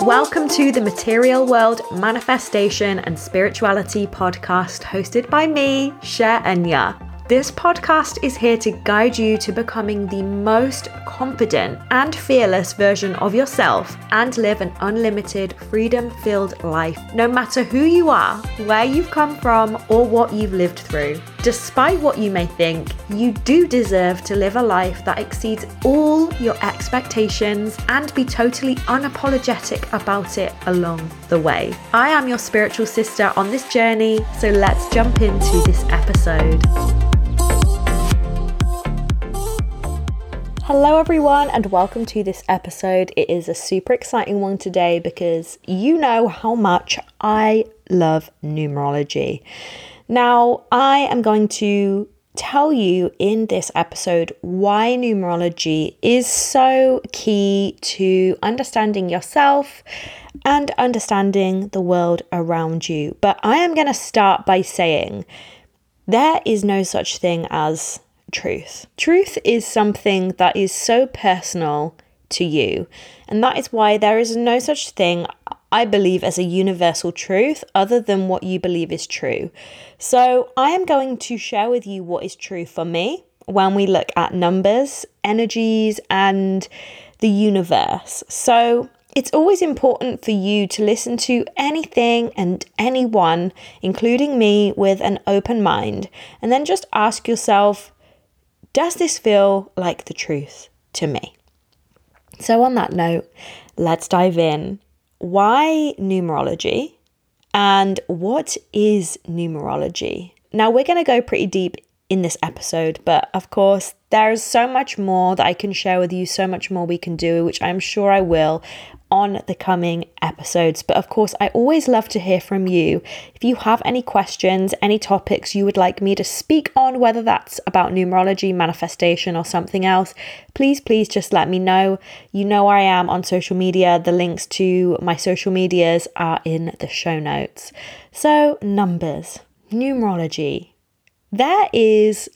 Welcome to the Material World Manifestation and Spirituality podcast hosted by me, Cherenya. This podcast is here to guide you to becoming the most confident and fearless version of yourself and live an unlimited, freedom filled life, no matter who you are, where you've come from, or what you've lived through. Despite what you may think, you do deserve to live a life that exceeds all your expectations and be totally unapologetic about it along the way. I am your spiritual sister on this journey, so let's jump into this episode. Hello, everyone, and welcome to this episode. It is a super exciting one today because you know how much I love numerology. Now, I am going to tell you in this episode why numerology is so key to understanding yourself and understanding the world around you. But I am going to start by saying there is no such thing as truth. Truth is something that is so personal to you, and that is why there is no such thing, I believe, as a universal truth other than what you believe is true. So, I am going to share with you what is true for me when we look at numbers, energies, and the universe. So, it's always important for you to listen to anything and anyone, including me, with an open mind, and then just ask yourself does this feel like the truth to me? So, on that note, let's dive in. Why numerology and what is numerology? Now, we're going to go pretty deep in this episode, but of course, there's so much more that I can share with you, so much more we can do, which I'm sure I will on the coming episodes. But of course, I always love to hear from you. If you have any questions, any topics you would like me to speak on, whether that's about numerology, manifestation, or something else, please, please just let me know. You know where I am on social media. The links to my social medias are in the show notes. So, numbers, numerology. There is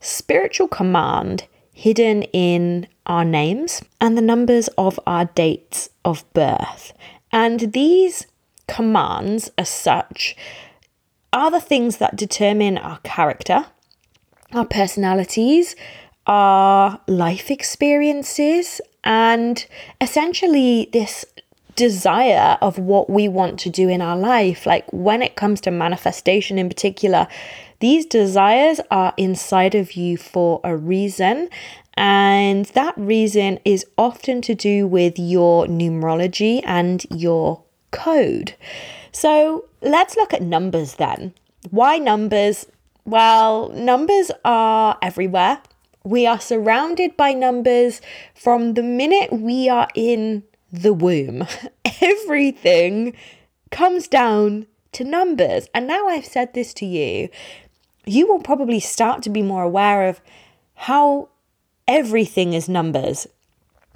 spiritual command hidden in our names and the numbers of our dates of birth. And these commands, as such, are the things that determine our character, our personalities, our life experiences, and essentially this desire of what we want to do in our life. Like when it comes to manifestation in particular, these desires are inside of you for a reason, and that reason is often to do with your numerology and your code. So let's look at numbers then. Why numbers? Well, numbers are everywhere. We are surrounded by numbers from the minute we are in the womb. Everything comes down to numbers. And now I've said this to you, you will probably start to be more aware of how everything is numbers.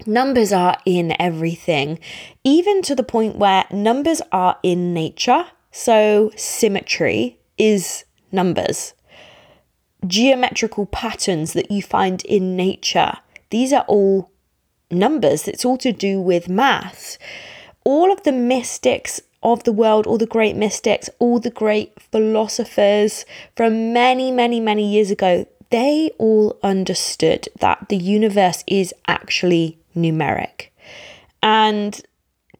Numbers are in everything, even to the point where numbers are in nature. So, symmetry is numbers. Geometrical patterns that you find in nature, these are all numbers. It's all to do with maths. All of the mystics of the world, all the great mystics, all the great philosophers from many, many, many years ago, they all understood that the universe is actually numeric. And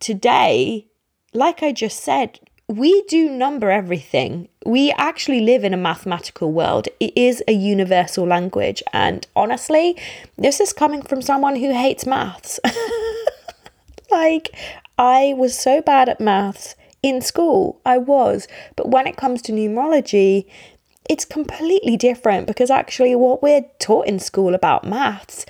today, like I just said, we do number everything. We actually live in a mathematical world. It is a universal language. And honestly, this is coming from someone who hates maths. like, I was so bad at maths in school. I was. But when it comes to numerology, it's completely different because actually what we're taught in school about maths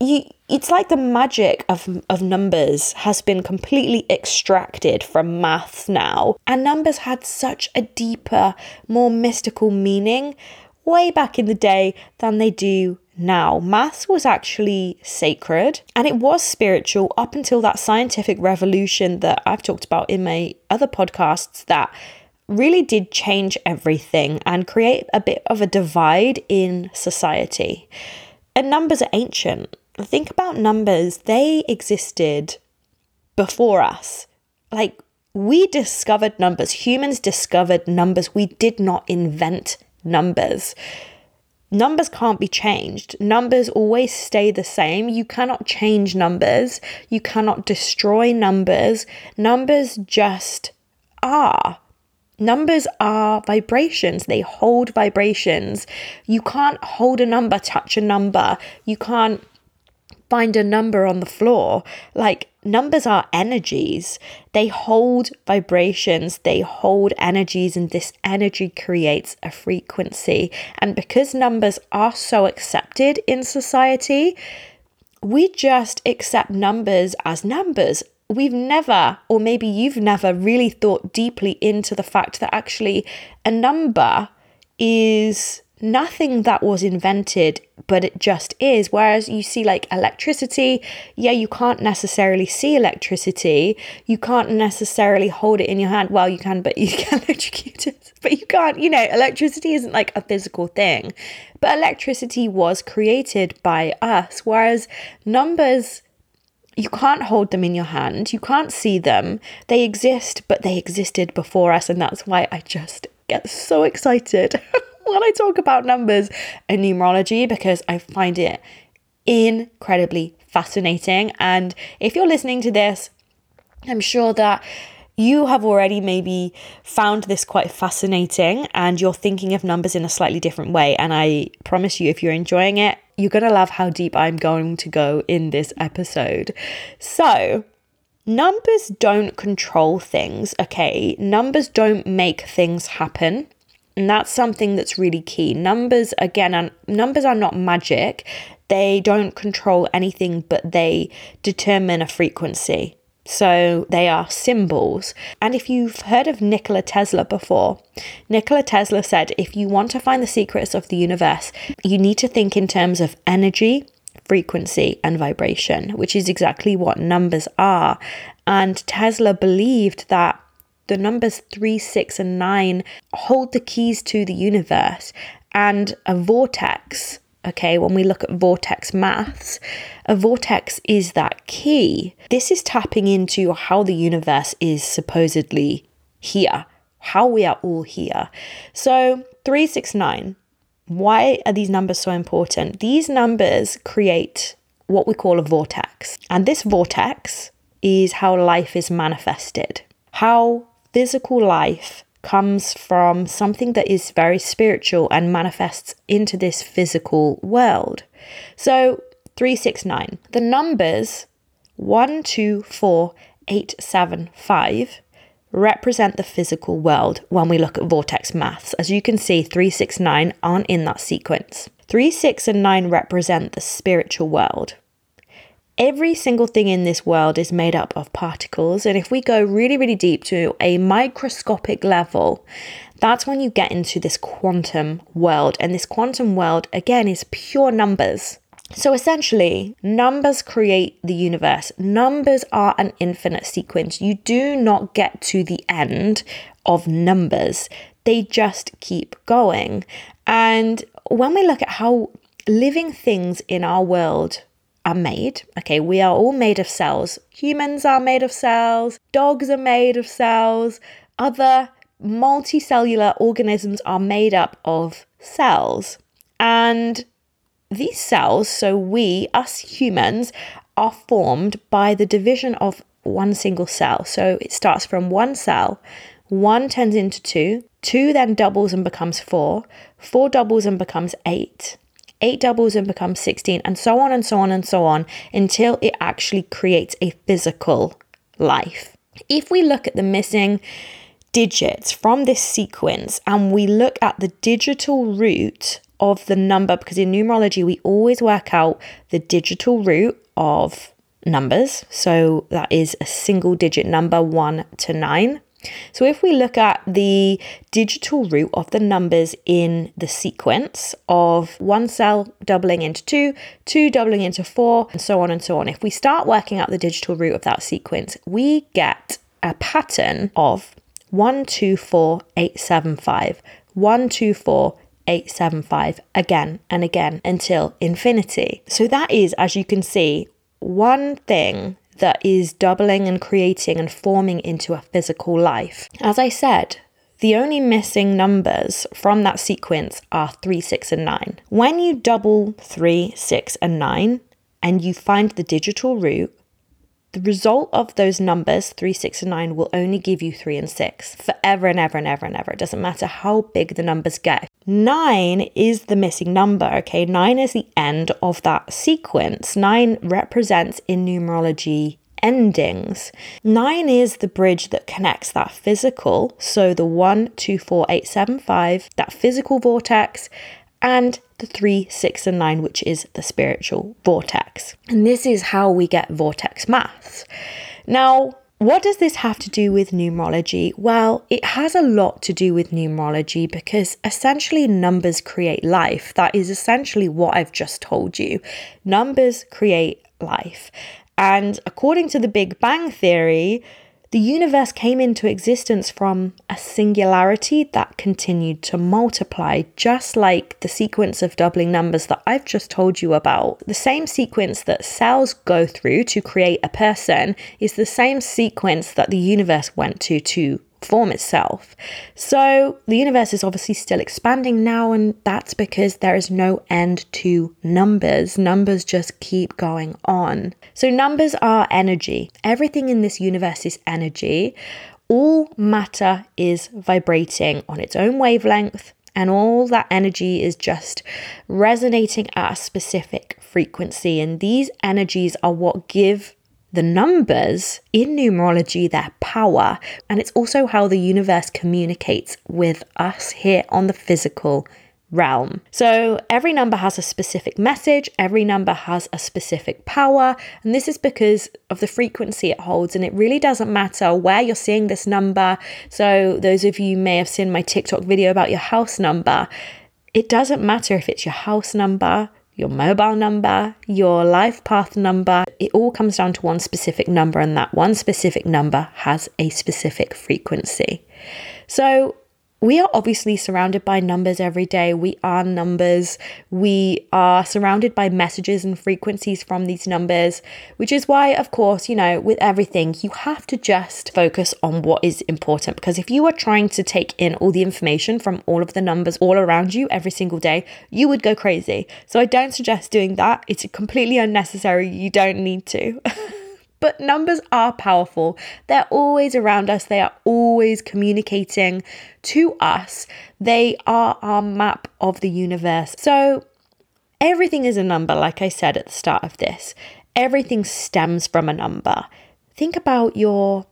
you it's like the magic of of numbers has been completely extracted from maths now and numbers had such a deeper more mystical meaning way back in the day than they do now. Maths was actually sacred and it was spiritual up until that scientific revolution that I've talked about in my other podcasts that really did change everything and create a bit of a divide in society. And numbers are ancient. Think about numbers, they existed before us. Like, we discovered numbers, humans discovered numbers. We did not invent numbers. Numbers can't be changed. Numbers always stay the same. You cannot change numbers. You cannot destroy numbers. Numbers just are. Numbers are vibrations, they hold vibrations. You can't hold a number, touch a number. You can't find a number on the floor. Like, numbers are energies, they hold vibrations, they hold energies, and this energy creates a frequency. And because numbers are so accepted in society, we just accept numbers as numbers we've never, or maybe you've never really thought deeply into the fact that actually a number is nothing that was invented, but it just is. Whereas you see, like electricity, yeah, you can't necessarily see electricity. You can't necessarily hold it in your hand. Well, you can, but you can electrocute it. But you can't, you know, electricity isn't like a physical thing. But electricity was created by us. Whereas numbers, you can't hold them in your hand. You can't see them. They exist, but they existed before us. And that's why I just get so excited when I talk about numbers and numerology because I find it incredibly fascinating. And if you're listening to this, I'm sure that you have already maybe found this quite fascinating and you're thinking of numbers in a slightly different way. And I promise you, if you're enjoying it, you're going to love how deep I'm going to go in this episode. So, numbers don't control things, okay? Numbers don't make things happen. And that's something that's really key. Numbers, again, are, numbers are not magic. They don't control anything, but they determine a frequency. So they are symbols. And if you've heard of Nikola Tesla before, Nikola Tesla said if you want to find the secrets of the universe, you need to think in terms of energy, frequency, and vibration, which is exactly what numbers are. And Tesla believed that the numbers 3, 6, and 9 hold the keys to the universe, and a vortex Okay, when we look at vortex maths, a vortex is that key. This is tapping into how the universe is supposedly here, how we are all here. So, 369, why are these numbers so important? These numbers create what we call a vortex. And this vortex is how life is manifested, how physical life comes from something that is very spiritual and manifests into this physical world. So, 369, the numbers 1, 2, 4, 8, 7, 5 represent the physical world when we look at vortex maths. As you can see, 369 aren't in that sequence. 3, 6, and 9 represent the spiritual world. Every single thing in this world is made up of particles. And if we go really, really deep to a microscopic level, that's when you get into this quantum world. And this quantum world, again, is pure numbers. So essentially, numbers create the universe. Numbers are an infinite sequence. You do not get to the end of numbers, they just keep going. And when we look at how living things in our world are made. Okay, we are all made of cells. Humans are made of cells, dogs are made of cells, other multicellular organisms are made up of cells. And these cells, so we, us humans, are formed by the division of one single cell. So it starts from one cell, one turns into two, two then doubles and becomes four, four doubles and becomes eight, 8 doubles and becomes 16, and so on and so on and so on until it actually creates a physical life. If we look at the missing digits from this sequence and we look at the digital root of the number, because in numerology we always work out the digital root of numbers. So that is a single digit number, 1 to 9. So if we look at the digital root of the numbers in the sequence of one cell doubling into two, two doubling into four, and so on and so on, if we start working out the digital root of that sequence, we get a pattern of one, two, four, eight, seven, five, one, two, four, 875 again and again until infinity. So that is, as you can see, one thing that is doubling and creating and forming into a physical life. As I said, the only missing numbers from that sequence are 3, 6, and 9. When you double 3, 6, and 9, and you find the digital root, the result of those numbers, 3, 6, and 9, will only give you 3 and 6 forever and ever and ever and ever. It doesn't matter how big the numbers get. 9 is the missing number, okay? 9 is the end of that sequence. 9 represents in numerology endings. Nine is the bridge that connects that physical, so the one, two, four, eight, seven, five, that physical vortex, and the three, six, and nine, which is the spiritual vortex. And this is how we get vortex maths. Now, what does this have to do with numerology? Well, it has a lot to do with numerology because essentially numbers create life. That is essentially what I've just told you. Numbers create life. And according to the Big Bang Theory, the universe came into existence from a singularity that continued to multiply, just like the sequence of doubling numbers that I've just told you about. The same sequence that cells go through to create a person is the same sequence that the universe went to to form itself. So the universe is obviously still expanding now, and that's because there is no end to numbers. Numbers just keep going on. So numbers are energy. Everything in this universe is energy. All matter is vibrating on its own wavelength. And all that energy is just resonating at a specific frequency. And these energies are what give the numbers in numerology their power, and it's also how the universe communicates with us here on the physical realm. So every number has a specific message, every number has a specific power, and this is because of the frequency it holds. And it really doesn't matter where you're seeing this number. So, those of you may have seen my TikTok video about your house number. It doesn't matter if it's your house number, your mobile number, your life path number. It all comes down to one specific number, and that one specific number has a specific frequency. So, we are obviously surrounded by numbers every day. We are numbers. We are surrounded by messages and frequencies from these numbers, which is why, of course, you know, with everything, you have to just focus on what is important. Because if you are trying to take in all the information from all of the numbers all around you every single day, you would go crazy. So I don't suggest doing that. It's completely unnecessary. You don't need to. But numbers are powerful. They're always around us, they are always communicating to us. They are our map of the universe. So, everything is a number, like I said at the start of this. Everything stems from a number. Think about your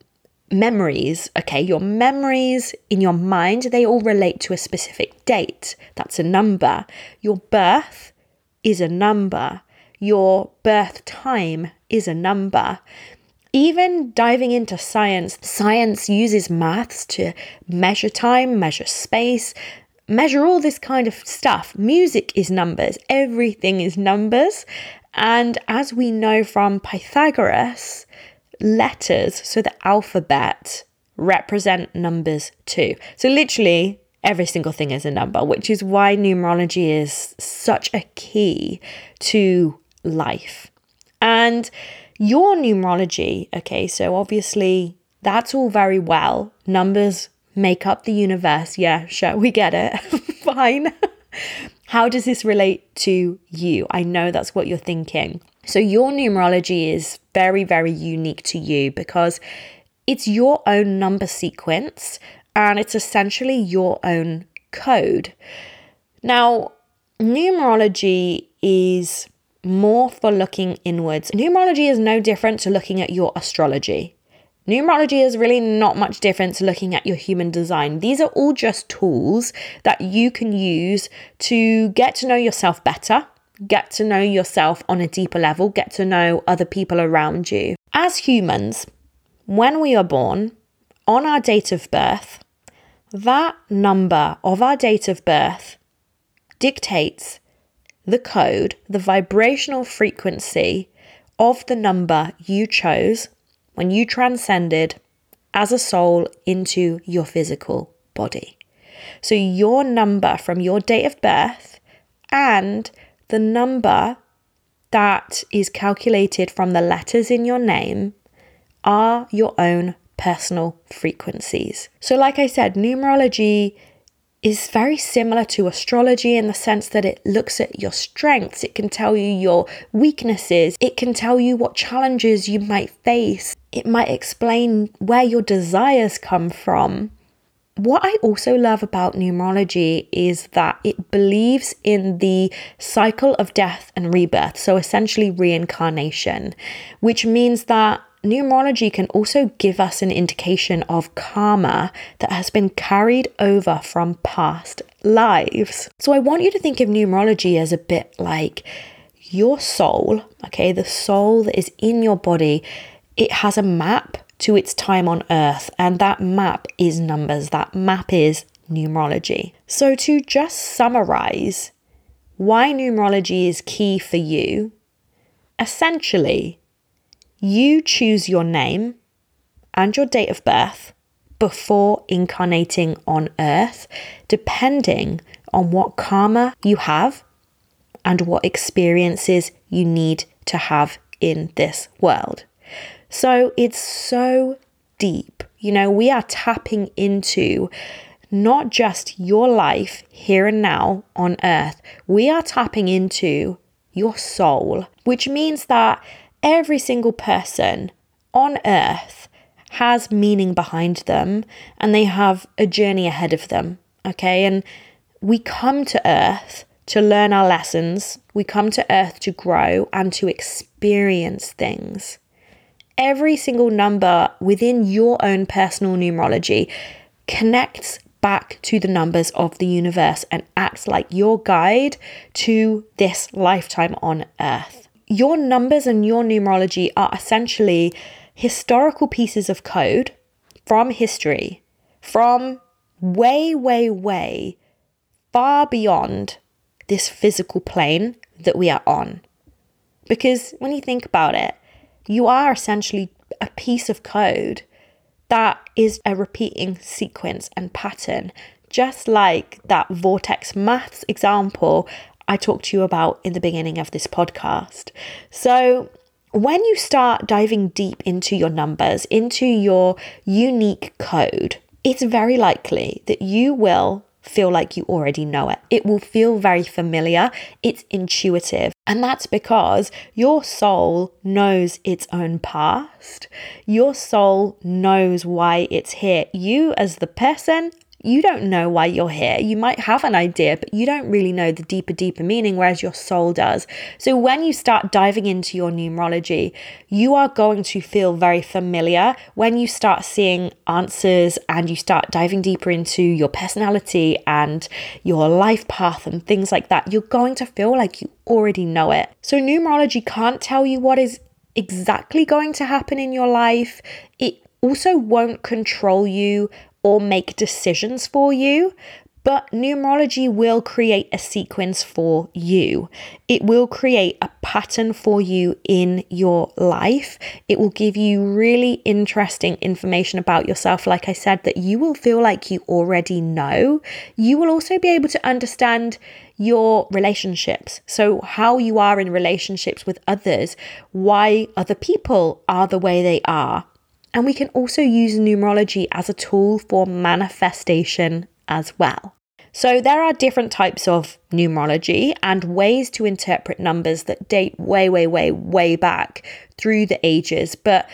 memories, okay? Your memories in your mind, they all relate to a specific date. That's a number. Your birth is a number. Your birth time is a number. Even diving into science, science uses maths to measure time, measure space, measure all this kind of stuff. Music is numbers, everything is numbers. And as we know from Pythagoras, letters, so the alphabet, represent numbers too. So, literally, every single thing is a number, which is why numerology is such a key to life. And your numerology, okay, so obviously that's all very well. Numbers make up the universe. Yeah, sure, we get it. Fine. How does this relate to you? I know that's what you're thinking. So, your numerology is very, very unique to you because it's your own number sequence and it's essentially your own code. Now, numerology is more for looking inwards. Numerology is no different to looking at your astrology. Numerology is really not much different to looking at your human design. These are all just tools that you can use to get to know yourself better, get to know yourself on a deeper level, get to know other people around you. As humans, when we are born, on our date of birth, that number of our date of birth dictates the code, the vibrational frequency of the number you chose when you transcended as a soul into your physical body. So your number from your date of birth and the number that is calculated from the letters in your name are your own personal frequencies. So, like I said, numerology is very similar to astrology in the sense that it looks at your strengths, it can tell you your weaknesses, it can tell you what challenges you might face, it might explain where your desires come from. What I also love about numerology is that it believes in the cycle of death and rebirth, so essentially reincarnation, which means that numerology can also give us an indication of karma that has been carried over from past lives. So I want you to think of numerology as a bit like your soul, okay, the soul that is in your body. It has a map to its time on earth, and that map is numbers, that map is numerology. So, to just summarize why numerology is key for you, essentially, you choose your name and your date of birth before incarnating on earth, depending on what karma you have and what experiences you need to have in this world. So it's so deep. You know, we are tapping into not just your life here and now on earth, we are tapping into your soul, which means that every single person on earth has meaning behind them and they have a journey ahead of them. Okay. And we come to earth to learn our lessons, we come to earth to grow and to experience things every single number within your own personal numerology connects back to the numbers of the universe and acts like your guide to this lifetime on earth. Your numbers and your numerology are essentially historical pieces of code from history, from way, way, way far beyond this physical plane that we are on. Because when you think about it, you are essentially a piece of code that is a repeating sequence and pattern, just like that vortex maths example I talked to you about in the beginning of this podcast. So, when you start diving deep into your numbers, into your unique code, it's very likely that you will feel like you already know it. It will feel very familiar, it's intuitive. And that's because your soul knows its own past. Your soul knows why it's here. You, as the person, you don't know why you're here. You might have an idea, but you don't really know the deeper, deeper meaning, whereas your soul does. So when you start diving into your numerology, you are going to feel very familiar when you start seeing answers and you start diving deeper into your personality and your life path and things like that. You're going to feel like you already know it. So numerology can't tell you what is exactly going to happen in your life. It also won't control you or make decisions for you, but numerology will create a sequence for you. It will create a pattern for you in your life. It will give you really interesting information about yourself, like I said, that you will feel like you already know. You will also be able to understand your relationships. So, how you are in relationships with others, why other people are the way they are and we can also use numerology as a tool for manifestation as well. So, there are different types of numerology and ways to interpret numbers that date way, way, way, way back through the ages. But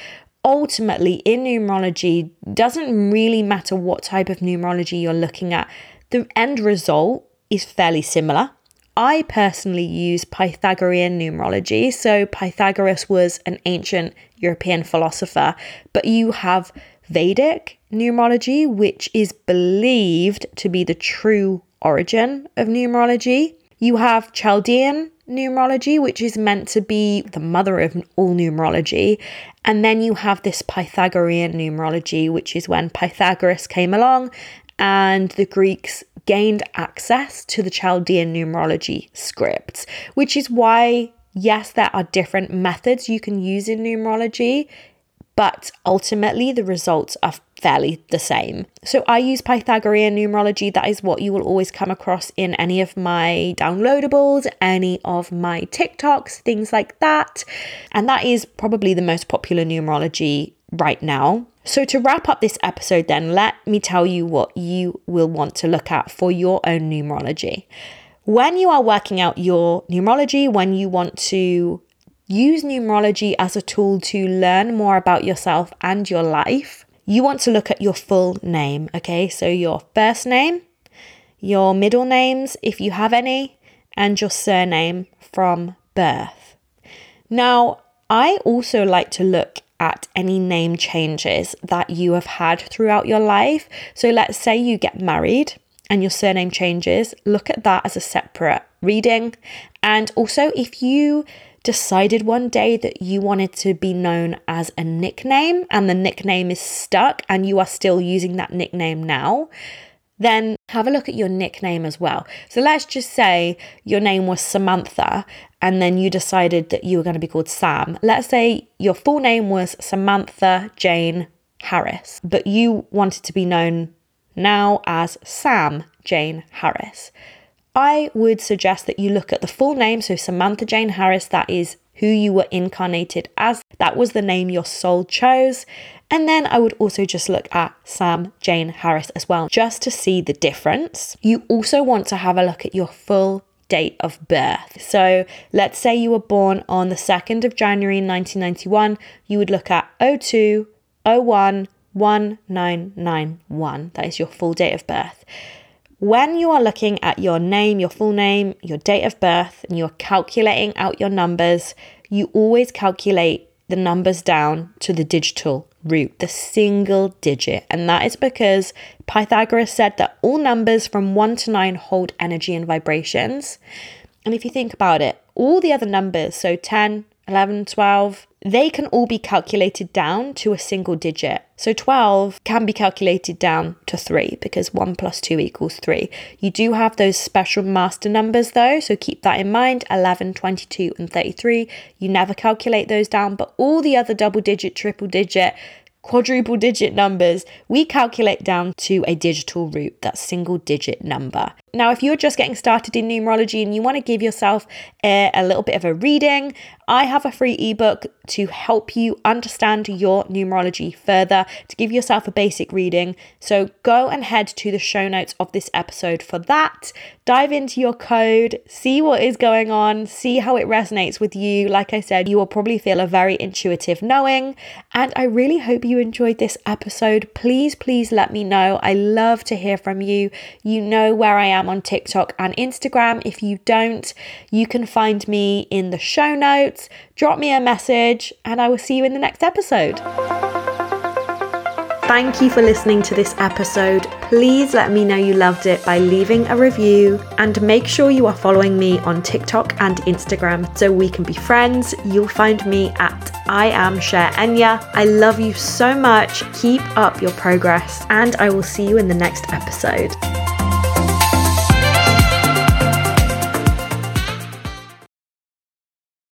ultimately, in numerology, doesn't really matter what type of numerology you're looking at, the end result is fairly similar. I personally use Pythagorean numerology. So, Pythagoras was an ancient European philosopher, but you have Vedic numerology, which is believed to be the true origin of numerology. You have Chaldean numerology, which is meant to be the mother of all numerology. And then you have this Pythagorean numerology, which is when Pythagoras came along and the Greeks gained access to the Chaldean numerology scripts, which is why, yes, there are different methods you can use in numerology, but ultimately the results are fairly the same. So I use Pythagorean numerology. That is what you will always come across in any of my downloadables, any of my TikToks, things like that. And that is probably the most popular numerology right now. So, to wrap up this episode, then, let me tell you what you will want to look at for your own numerology. When you are working out your numerology, when you want to use numerology as a tool to learn more about yourself and your life, you want to look at your full name, okay? So your first name, your middle names, if you have any, and your surname from birth. Now, I also like to look at any name changes that you have had throughout your life. So let's say you get married and your surname changes, look at that as a separate reading. And also, if you decided one day that you wanted to be known as a nickname and the nickname is stuck and you are still using that nickname now, then have a look at your nickname as well. So let's just say your name was Samantha and then you decided that you were going to be called Sam. Let's say your full name was Samantha Jane Harris, but you wanted to be known now as Sam Jane Harris. I would suggest that you look at the full name. So, Samantha Jane Harris, that is who you were incarnated as. That was the name your soul chose. And then I would also just look at Sam Jane Harris as well, just to see the difference. You also want to have a look at your full date of birth. So let's say you were born on the 2nd of January 1991, you would look at 02 01 1991. That is your full date of birth. When you are looking at your name, your full name, your date of birth, and you're calculating out your numbers, you always calculate the numbers down to the digital root, the single digit. And that is because Pythagoras said that all numbers from 1 to 9 hold energy and vibrations. And if you think about it, all the other numbers, so 10, 11, 12, they can all be calculated down to a single digit. So 12 can be calculated down to 3 because 1 plus 2 equals 3. You do have those special master numbers though, so keep that in mind 11, 22, and 33. You never calculate those down, but all the other double digit, triple digit, quadruple digit numbers, we calculate down to a digital root, that single digit number. Now, if you're just getting started in numerology and you want to give yourself a, a, little bit of a reading, I have a free ebook to help you understand your numerology further, to give yourself a basic reading. So go and head to the show notes of this episode for that. Dive into your code, see what is going on, see how it resonates with you. Like I said, you will probably feel a very intuitive knowing. And I really hope you enjoyed this episode. Please, please let me know. I love to hear from you. You know where I am on TikTok and Instagram. If you don't, you can find me in the show notes. Drop me a message, and I will see you in the next episode. Thank you for listening to this episode. Please let me know you loved it by leaving a review and make sure you are following me on TikTok and Instagram so we can be friends. You'll find me at I am Cherenya. I love you so much. Keep up your progress and I will see you in the next episode.